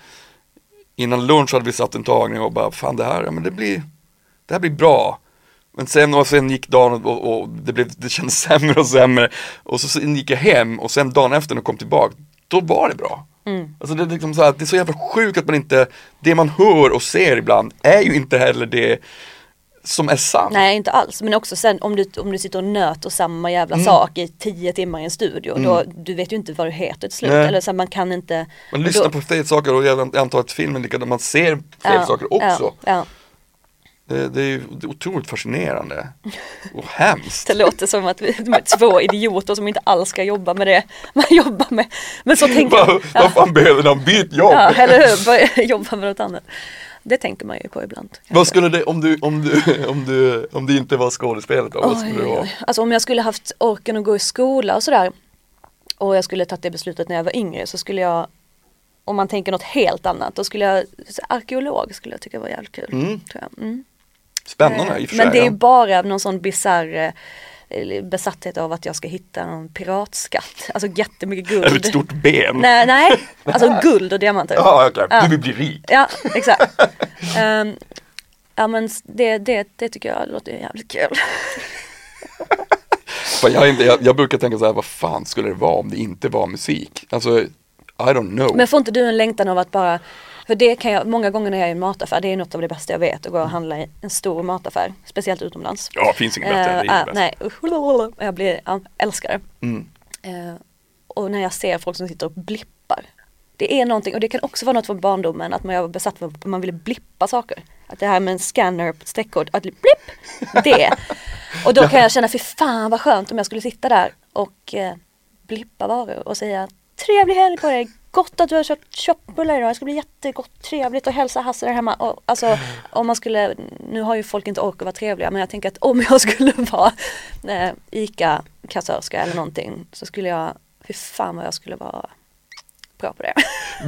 A: innan lunch hade vi satt en tagning och bara, fan det här, ja, men det blir, det här blir bra. Men sen, och sen gick dagen och, och, och det, blev, det kändes sämre och sämre. Och så sen gick jag hem och sen dagen efter när jag kom tillbaka, då var det bra. Alltså det, är liksom så här, det är så jävla sjukt att man inte, det man hör och ser ibland är ju inte heller det som är sant.
B: Nej inte alls, men också sen om du, om du sitter och nöter samma jävla
A: Mm.
B: sak i tio timmar i en studio, då, du vet ju inte vad du heter till slut.
A: Nej.
B: Eller så man kan inte
A: Man lyssnar
B: då-
A: på fel saker och jag antar att filmen likadant, man ser fel saker också.
B: Ja, ja.
A: Det, det är ju otroligt fascinerande och hemskt.
B: Det låter som att vi är två idioter som inte alls ska jobba med det man jobbar med. Men så tänker jag.
A: vad fan behöver de? Byt jobb!
B: Ja, eller hur, jobba med något annat. Det tänker man ju på ibland.
A: Vad skulle det, om du, om du, om du, om det inte var skådespelet då, vad skulle det vara?
B: Alltså om jag skulle haft orken att gå i skola och sådär och jag skulle tagit det beslutet när jag var yngre så skulle jag om man tänker något helt annat då skulle jag arkeolog skulle jag tycka var jävligt kul.
A: Mm.
B: Tror jag. Mm.
A: Spännande i och för sig.
B: Men det är ju bara någon sån bisarr eh, besatthet av att jag ska hitta någon piratskatt. Alltså jättemycket guld.
A: Eller ett stort ben.
B: Nej, nej, alltså guld och diamanter.
A: Ja.
B: Ja.
A: Du vill bli rik.
B: Ja, exakt. Ehm, ja men det, det, det tycker jag låter jävligt kul.
A: Jag, inte, jag, jag brukar tänka så här, vad fan skulle det vara om det inte var musik? Alltså, I don't know.
B: Men får inte du en längtan av att bara för det kan jag, många gånger när jag är i en mataffär, det är något av det bästa jag vet, att gå och handla i en stor mataffär, speciellt utomlands.
A: Ja, finns inget bättre. Det inget
B: äh, nej, jag blir, ja, älskar det.
A: Mm.
B: Eh, och när jag ser folk som sitter och blippar. Det är någonting, och det kan också vara något från barndomen, att man var besatt av att man ville blippa saker. Att det här med en scanner streckkod, att blipp, det. Och då kan jag känna, för fan vad skönt om jag skulle sitta där och eh, blippa varor och säga trevlig helg på dig, gott att du har köpt köttbullar idag, det ska bli jättegott, trevligt och hälsa Hasse där hemma. Och, alltså om man skulle, nu har ju folk inte ork att vara trevliga men jag tänker att om jag skulle vara eh, ICA-kassörska eller någonting så skulle jag, fy fan vad jag skulle vara bra på det.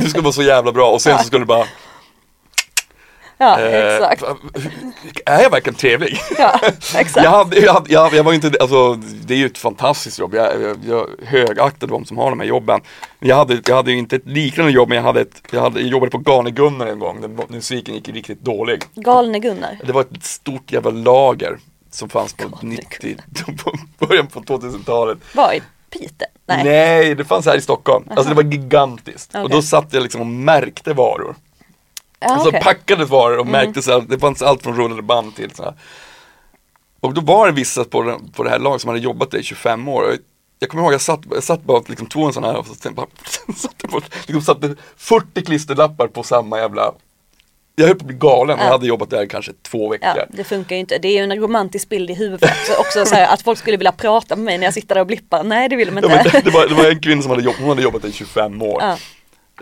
A: Du skulle vara så jävla bra och sen så skulle du bara
B: Ja,
A: Eh,
B: exakt.
A: Är jag verkligen trevlig?
B: Ja, exakt.
A: Jag, hade, jag, hade, jag, var inte, alltså det är ju ett fantastiskt jobb. Jag, jag, jag högaktar de som har de här jobben. Men Jag hade, jag hade ju inte ett liknande jobb men jag, hade ett, jag, hade, jag jobbade på Garne-Gunnar en gång när musiken gick riktigt dålig.
B: Galne Gunnar.
A: Det var ett stort jävla lager som fanns på
B: Galne
A: 90, på början på 2000-talet.
B: Var i Piteå? Nej.
A: Nej, det fanns här i Stockholm. Alltså det var gigantiskt. Och
B: Okej.
A: då satt jag liksom och märkte varor.
B: Ja,
A: Alltså
B: okej.
A: packades varor och märkte så här, det fanns allt från rullade band till så här. Och då var det vissa på, den, på det här laget som hade jobbat där i 25 år. Jag kommer ihåg, jag satt, jag satt bara liksom tog en sån här och så sen bara, satte, på, liksom satte 40 klisterlappar på samma jävla Jag höll på att bli galen, jag
B: Ja.
A: hade jobbat där kanske två veckor.
B: Ja, det funkar ju inte. Det är ju en romantisk bild i huvudet också, också så här, att folk skulle vilja prata med mig när jag sitter där och blippar. Nej, det vill de
A: Ja,
B: inte.
A: det, det, var, det var en kvinna som hade jobbat, hon hade jobbat där i 25 år.
B: Ja.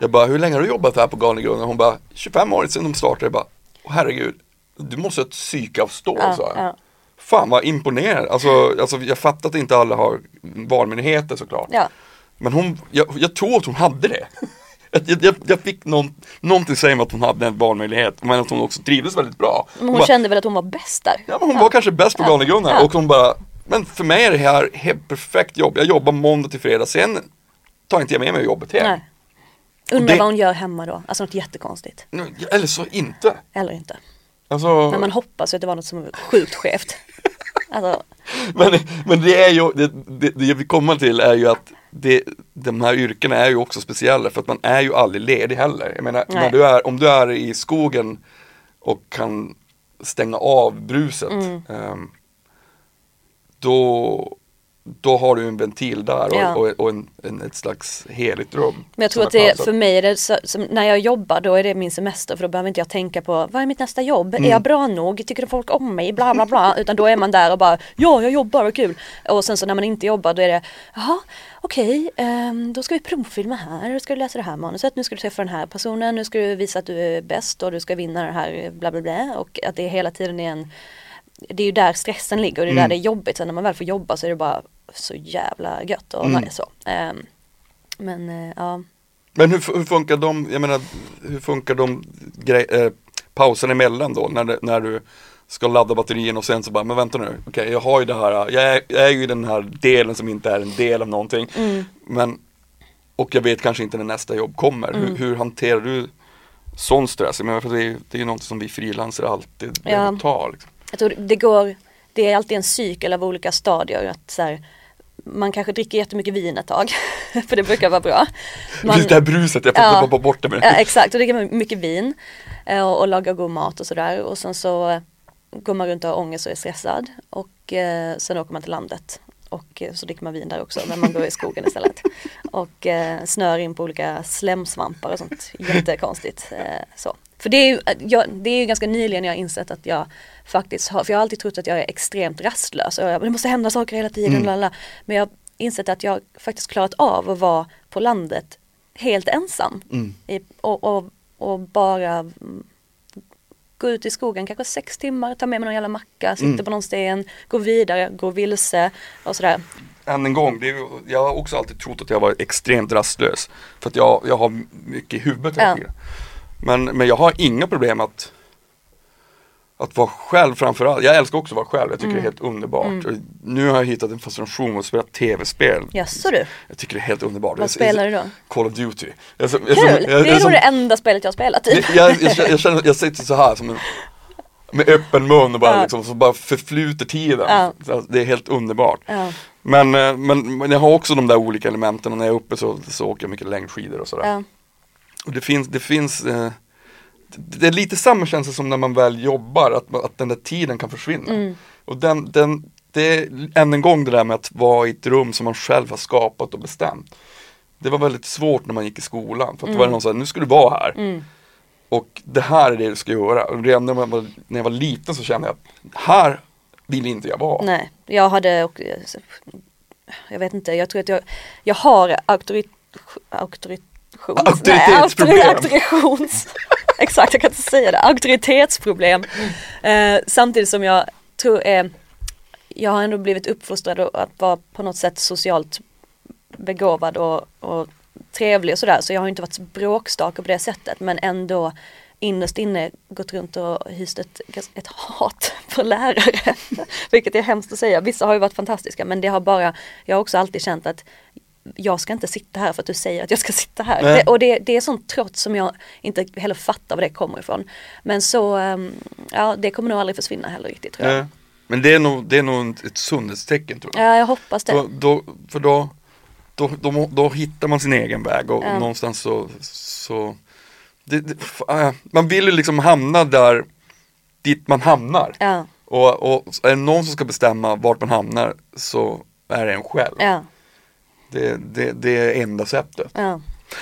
A: Jag bara, hur länge har du jobbat här på Galnegrund? Hon bara, 25 år sedan de startade. Jag bara, herregud, du måste ha ett psyke av stål,
B: Ja,
A: sa jag.
B: ja.
A: Fan vad imponerande. Alltså, alltså jag fattar att inte alla har valmöjligheter såklart.
B: Ja.
A: Men hon, jag, jag tror att hon hade det. Jag, jag, jag fick någon, någonting säga mig att hon hade en valmöjlighet, men att hon också trivdes väldigt bra.
B: Men hon
A: bara,
B: kände väl att hon var bäst där.
A: Ja, men hon var kanske bäst på
B: Ja.
A: Galnegrunnar
B: Ja.
A: och hon bara, men för mig är det här helt perfekt jobb. Jag jobbar måndag till fredag, sen tar inte jag med mig jobbet hem.
B: Nej. Undrar
A: det-
B: vad hon gör hemma då. Alltså något jättekonstigt.
A: Eller så inte.
B: Eller inte.
A: Alltså,
B: Men man hoppas ju att det var något som var sjukt skevt. Alltså,
A: men, men det är ju, det, det, det jag vill komma till är ju att det, de här yrkena är ju också speciella för att man är ju aldrig ledig heller. Jag menar,
B: Nej.
A: när du är, om du är i skogen och kan stänga av bruset
B: Mm.
A: ehm, då, då har du en ventil där och,
B: Ja.
A: och, och en, en, ett slags heligt rum.
B: Men jag tror att
A: är
B: det,
A: pausat.
B: för mig är det så, när jag jobbar då är det min semester för då behöver inte jag tänka på vad är mitt nästa jobb?
A: Mm.
B: Är jag bra nog? Tycker folk om mig? Bla bla bla. Utan då är man där och bara ja jag jobbar, vad kul. Och sen så när man inte jobbar då är det jaha okej ehm, då ska vi provfilma här, då ska du läsa det här manuset, nu ska du träffa den här personen, nu ska du visa att du är bäst och du ska vinna det här bla bla bla. Och att det hela tiden är en det är ju där stressen ligger och det är
A: Mm.
B: där det är jobbigt. Sen när man väl får jobba så är det bara så jävla gött och
A: Mm.
B: nice så. Ehm, men eh, ja.
A: Men hur, hur funkar de, jag menar, hur funkar de grej, eh, pauserna emellan då? När, när du ska ladda batterien och sen så bara, men vänta nu, okej jag har ju det här, jag är, jag är ju den här delen som inte är en del av någonting.
B: Mm.
A: Men, och jag vet kanske inte när nästa jobb kommer.
B: Mm.
A: Hur, hur hanterar du sån stress? Jag menar, för det, är, det är ju något som vi frilansare alltid
B: Ja.
A: behöver ta. Liksom.
B: Jag tror det går, det är alltid en cykel av olika stadier. Att så här, man kanske dricker jättemycket vin ett tag, för det brukar vara bra. Man,
A: Just det här bruset, jag får
B: Ja.
A: ja. bort det med
B: ja, exakt, och dricker mycket vin eh, och, och lagar god mat och sådär. Och sen så går man runt och har ångest och är stressad. Och eh, sen åker man till landet. Och eh, så dricker man vin där också, men man går i skogen istället. Och eh, snör in på olika slemsvampar och sånt. Jättekonstigt. Eh, så. För det är, ju, jag, det är ju ganska nyligen jag har insett att jag faktiskt har, för jag har alltid trott att jag är extremt rastlös och jag, det måste hända saker hela tiden.
A: Mm.
B: Lala. Men jag har insett att jag faktiskt klarat av att vara på landet helt ensam.
A: Mm.
B: I, och, och, och bara mm, gå ut i skogen kanske sex timmar, ta med mig någon jävla macka, sitta
A: Mm.
B: på någon sten, gå vidare, gå vilse och sådär.
A: än en gång, det är, jag har också alltid trott att jag var extremt rastlös. För att jag, jag har mycket i huvudet hela
B: Ja.
A: tiden. Men, men jag har inga problem att att vara själv framförallt. Jag älskar också att vara själv. Jag tycker
B: Mm.
A: det är helt underbart. Och Nu har jag hittat en fascination med att spela tv-spel.
B: Jaså du,
A: Jag tycker det är helt underbart.
B: vad spelar du då?
A: Call of Duty. Jag, som- jag,
B: Kul!
A: jag,
B: Det är
A: som-
B: nog det enda spelet jag har spelat typ.
A: jag, jag, känner, jag sitter så här som en, med öppen mun och bara,
B: Ja.
A: liksom, så bara förfluter tiden.
B: Ja.
A: Det är helt underbart.
B: Ja.
A: Men, eh, men, men jag har också de där olika elementen och när jag är uppe så, så åker jag mycket längdskidor och sådär. Och det finns, det finns eh, det det är lite samma känsla som när man väl jobbar, att, man- att den där tiden kan försvinna.
B: Mm.
A: Och den, den, det är än en gång det där med att vara i ett rum som man själv har skapat och bestämt. Det var väldigt svårt när man gick i skolan, för att då var det någon som sa, nu ska du vara här.
B: Mm.
A: Och det här är det du ska göra. Och redan när, man var, när jag var liten så kände jag att här vill inte jag vara.
B: Nej, jag hade och, jag vet inte, jag tror att jag, jag har auktorit, auktoritions,
A: Auktoritetsproblem.
B: Nej, exakt jag kan inte säga det, auktoritetsproblem. Eh, samtidigt som jag tror är, jag har ändå blivit uppfostrad att vara på något sätt socialt begåvad och, och trevlig och sådär så jag har inte varit bråkstake på det sättet men ändå innerst inne gått runt och hyst ett, ett hat för lärare. Vilket är hemskt att säga. Vissa har ju varit fantastiska men det har bara, jag har också alltid känt att jag ska inte sitta här för att du säger att jag ska sitta här. Det, och det, det är sånt trots som jag inte heller fattar var det kommer ifrån. Men så, ehm, ja det kommer nog aldrig försvinna heller riktigt tror jag.
A: Men det är nog, det är nog ett sundhetstecken tror jag.
B: Ja, jag hoppas det.
A: Då, då, för då, då, då, då hittar man sin egen väg och,
B: Ja.
A: någonstans så, så det, det, äh, man vill ju liksom hamna där dit man hamnar.
B: Ja,
A: Och, och är det någon som ska bestämma vart man hamnar så är det en själv.
B: ja,
A: Det, det, det är enda sättet.
B: ja.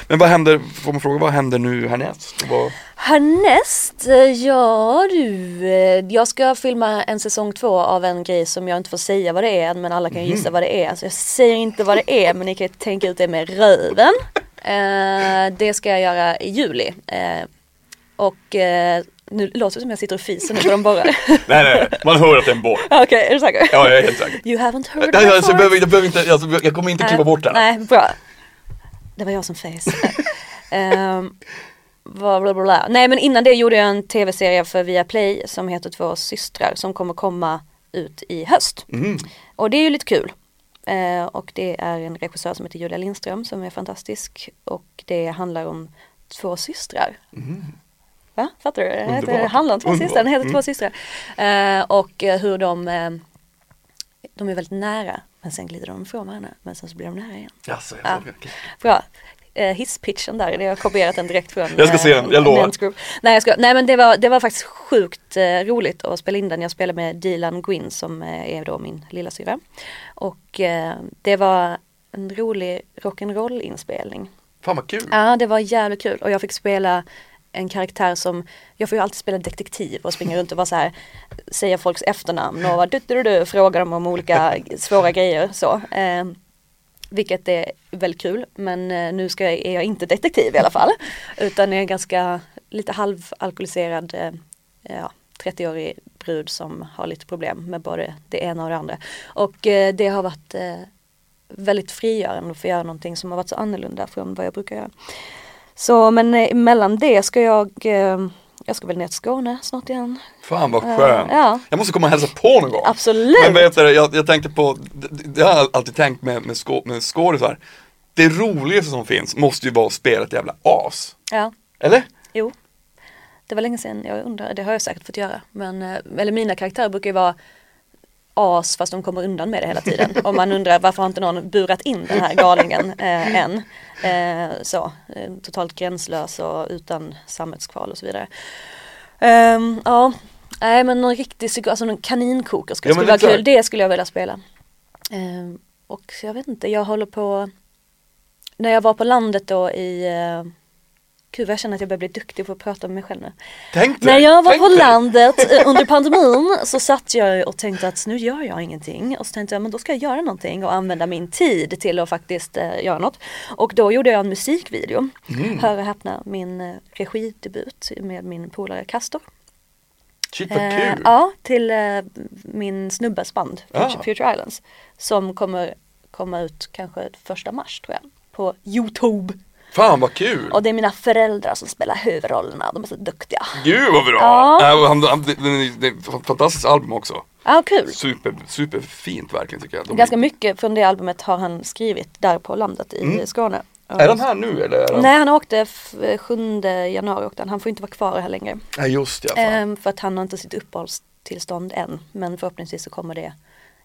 A: Men vad händer, får man fråga, vad händer nu härnäst? Vad,
B: Härnäst, eh, ja du, eh, jag ska filma en säsong två av en grej som jag inte får säga vad det är men alla kan ju gissa vad det är. Så jag säger inte vad det är men ni kan tänka ut det med röven. Eh, det ska jag göra i juli. Eh, och eh, nu låter det som jag sitter och fiser nu för de borrar.
A: nej, nej, man hör att det är en borr.
B: Okej, är du säker?
A: Ja, jag är helt säker.
B: You haven't heard
A: Nej, alltså, jag, behöver, jag, behöver inte, alltså, jag kommer inte klippa bort här.
B: Nej, bra. Det var jag som face. um, bla, bla, bla. Nej men innan det gjorde jag en tv-serie för Viaplay som heter Två systrar som kommer komma ut i höst.
A: Mm.
B: Och det är ju lite kul. Eh, och det är en regissör som heter Julia Lindström som är fantastisk. Och det handlar om två systrar. Va? Fattar du? Det heter, handlar om två
A: Underbart.
B: systrar, den heter
A: Mm.
B: två systrar. Eh, och eh, hur de, eh, de är väldigt nära men sen glider de ifrån varandra men sen så blir de nära igen.
A: Jaså,
B: Ja.
A: okej.
B: Bra. Eh, hisspitchen där, det har jag kopierat den direkt från
A: Jag ska se den, jag lovar.
B: Nej, jag ska, nej men det var, det var faktiskt sjukt roligt att spela in den. Jag spelade med Dilan Gwyn som är då min lilla syra. Och det var en rolig rock'n'roll inspelning.
A: Fan vad kul.
B: Ja, det var jävligt kul och jag fick spela en karaktär som, jag får ju alltid spela detektiv och springa runt och vara så här, säga folks efternamn och du, du, du, fråga dem om olika svåra grejer så. Eh, vilket är väldigt kul men eh, nu ska jag, är jag inte detektiv i alla fall. Utan är en ganska lite halvalkoholiserad eh, ja, 30-årig brud som har lite problem med både det ena och det andra. Och eh, det har varit eh, väldigt frigörande att få göra någonting som har varit så annorlunda från vad jag brukar göra. Så men eh, mellan det ska jag, eh, jag ska väl ner till Skåne snart igen.
A: Fan vad
B: Eh,
A: skönt.
B: ja.
A: Jag måste komma och hälsa på någon gång.
B: Absolut!
A: Men vet du, jag, jag tänkte på, det, har jag alltid tänkt med, med, skå, med skådisar. Det roligaste som finns måste ju vara att spela ett jävla as.
B: Ja,
A: Eller?
B: jo. Det var länge sedan jag undrar, det har jag säkert fått göra. Men, eller mina karaktärer brukar ju vara as fast de kommer undan med det hela tiden. Och man undrar varför har inte någon burat in den här galningen eh, än. Eh, så, eh, totalt gränslös och utan sammetskval och så vidare. Ehm, ja, nej men någon riktig psyko, alltså någon kaninkokerska
A: Ja, men
B: skulle vara kul. Det skulle jag vilja spela. Ehm, och jag vet inte, jag håller på När jag var på landet då i eh, Gud vad jag känner att jag börjar bli duktig på att prata med mig själv nu.
A: Tänk dig.
B: När jag var på
A: dig.
B: landet eh, under pandemin så satt jag och tänkte att nu gör jag ingenting och så tänkte jag men då ska jag göra någonting och använda min tid till att faktiskt eh, göra något. Och då gjorde jag en musikvideo,
A: Mm.
B: hör och häpna, min eh, regidebut med min polare Castor.
A: Shit vad
B: Eh,
A: kul.
B: ja, till eh, min snubbes band
A: Ah.
B: Future, Future Islands. Som kommer komma ut kanske första mars tror jag. På Youtube.
A: Fan vad kul.
B: Och det är mina föräldrar som spelar huvudrollerna, de är så duktiga.
A: Gud vad bra.
B: Ja.
A: Äh, han, han, det, är ett fantastiskt album också.
B: Ja, kul.
A: Super, superfint verkligen tycker jag. De,
B: Ganska mycket från det albumet har han skrivit där på landet i Skåne.
A: Mm. Är den här nu eller? Den...
B: Nej han åkte f- 7 januari åkte han. Han får inte vara kvar här längre.
A: Nej just det, ja.
B: Ehm, för att han har inte sitt uppehållstillstånd än. Men förhoppningsvis så kommer det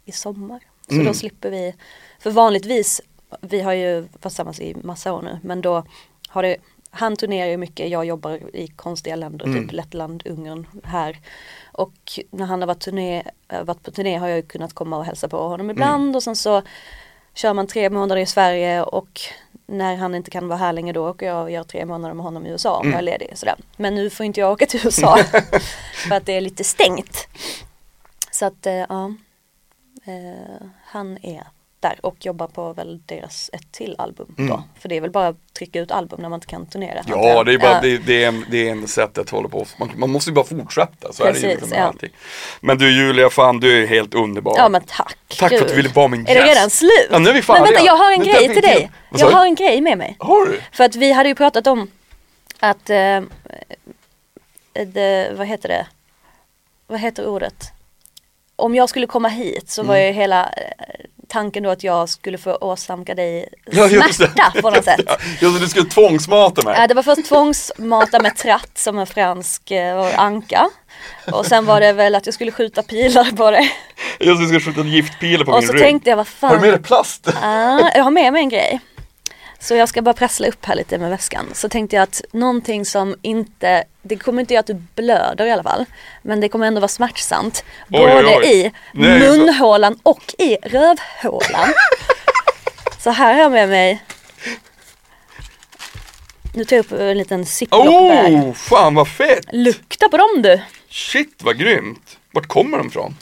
B: i sommar. Så
A: Mm.
B: då slipper vi. För vanligtvis, vi har ju varit tillsammans i massa år nu. Men då har det, han turnerar ju mycket, jag jobbar i konstiga länder,
A: Mm.
B: typ Lettland, Ungern, här. Och när han har varit, turné, äh, varit på turné har jag ju kunnat komma och hälsa på honom ibland.
A: Mm.
B: Och sen så kör man tre månader i Sverige och när han inte kan vara här längre då åker jag och gör tre månader med honom i USA om jag är ledig. Sådär. Men nu får inte jag åka till USA för att det är lite stängt. Så att eh, ja, eh, han är där och jobbar på väl deras ett till album då. För det är väl bara att trycka ut album när man inte kan turnera.
A: Ja, det är bara,
B: Ja.
A: det, det är en, det är en sätt att hålla på. Man, man måste ju bara fortsätta, så är det ju
B: Precis,
A: liksom med
B: ja.
A: allting. Men du Julia, fan du är helt underbar.
B: Ja men tack.
A: Tack för att du
B: Gud.
A: ville vara min
B: Är det
A: gäst.
B: redan slut?
A: Ja, nu är vi
B: Men
A: färdiga.
B: vänta, jag har en grej till dig. Jag har en grej med mig.
A: Har du?
B: För att vi hade ju pratat om att eh, det, vad heter det? Vad heter ordet? Om jag skulle komma hit så var
A: Mm.
B: ju hela eh, tanken då att jag skulle få åsamka dig
A: Ja,
B: smärta på något sätt.
A: Ja, just det, du skulle tvångsmata mig.
B: Ja, det var först tvångsmata med tratt som en fransk eh, och anka. Och sen var det väl att jag skulle skjuta pilar på dig.
A: Just det, du ska skjuta en giftpil på
B: Och
A: min
B: så
A: rygg.
B: tänkte jag, vad fan.
A: Har du med dig plast?
B: Ja, jag har med mig en grej. Så jag ska bara prassla upp här lite med väskan. Så tänkte jag att någonting som inte, det kommer inte göra att du blöder i alla fall. Men det kommer ändå vara smärtsamt.
A: Oj,
B: både
A: oj,
B: i
A: Nej,
B: munhålan och i rövhålan. så här har jag med mig nu tar jag upp en liten ziplock-bag.
A: Oh, fan vad fett!
B: Lukta på dem du!
A: Shit vad grymt! Vart kommer de ifrån?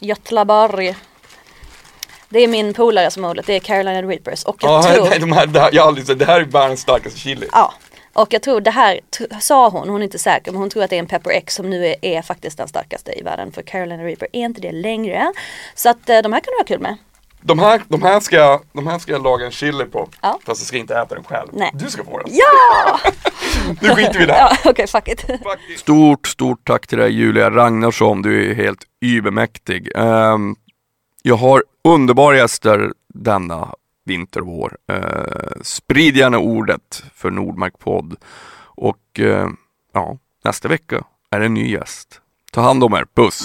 B: Götlaborg. Det är min polare som har odlat, det är Carolina Reapers och jag
A: Ja,
B: tror
A: nej, de här, det, här, jag har aldrig sett, det här är världens starkaste chili.
B: Ja, och jag tror det här sa hon, hon är inte säker, men hon tror att det är en Pepper X som nu är, är faktiskt den starkaste i världen. För Carolina Reaper är inte det längre. Så att eh, de här kan du ha kul med.
A: De här, de, här ska, jag- de här ska jag laga en chili på.
B: Ja.
A: Fast jag ska inte äta den själv.
B: Nej.
A: Du ska få den.
B: Ja!
A: Nu skiter vi i det här.
B: ja Okej, fuck it.
A: Stort, stort tack till dig Julia Ragnarsson. Du är helt übermäktig. Ehm, jag har underbara gäster denna vinter och vår. Eh, sprid gärna ordet för Nordmark podd. Och eh, ja, nästa vecka är det en ny gäst. Ta hand om er. Puss!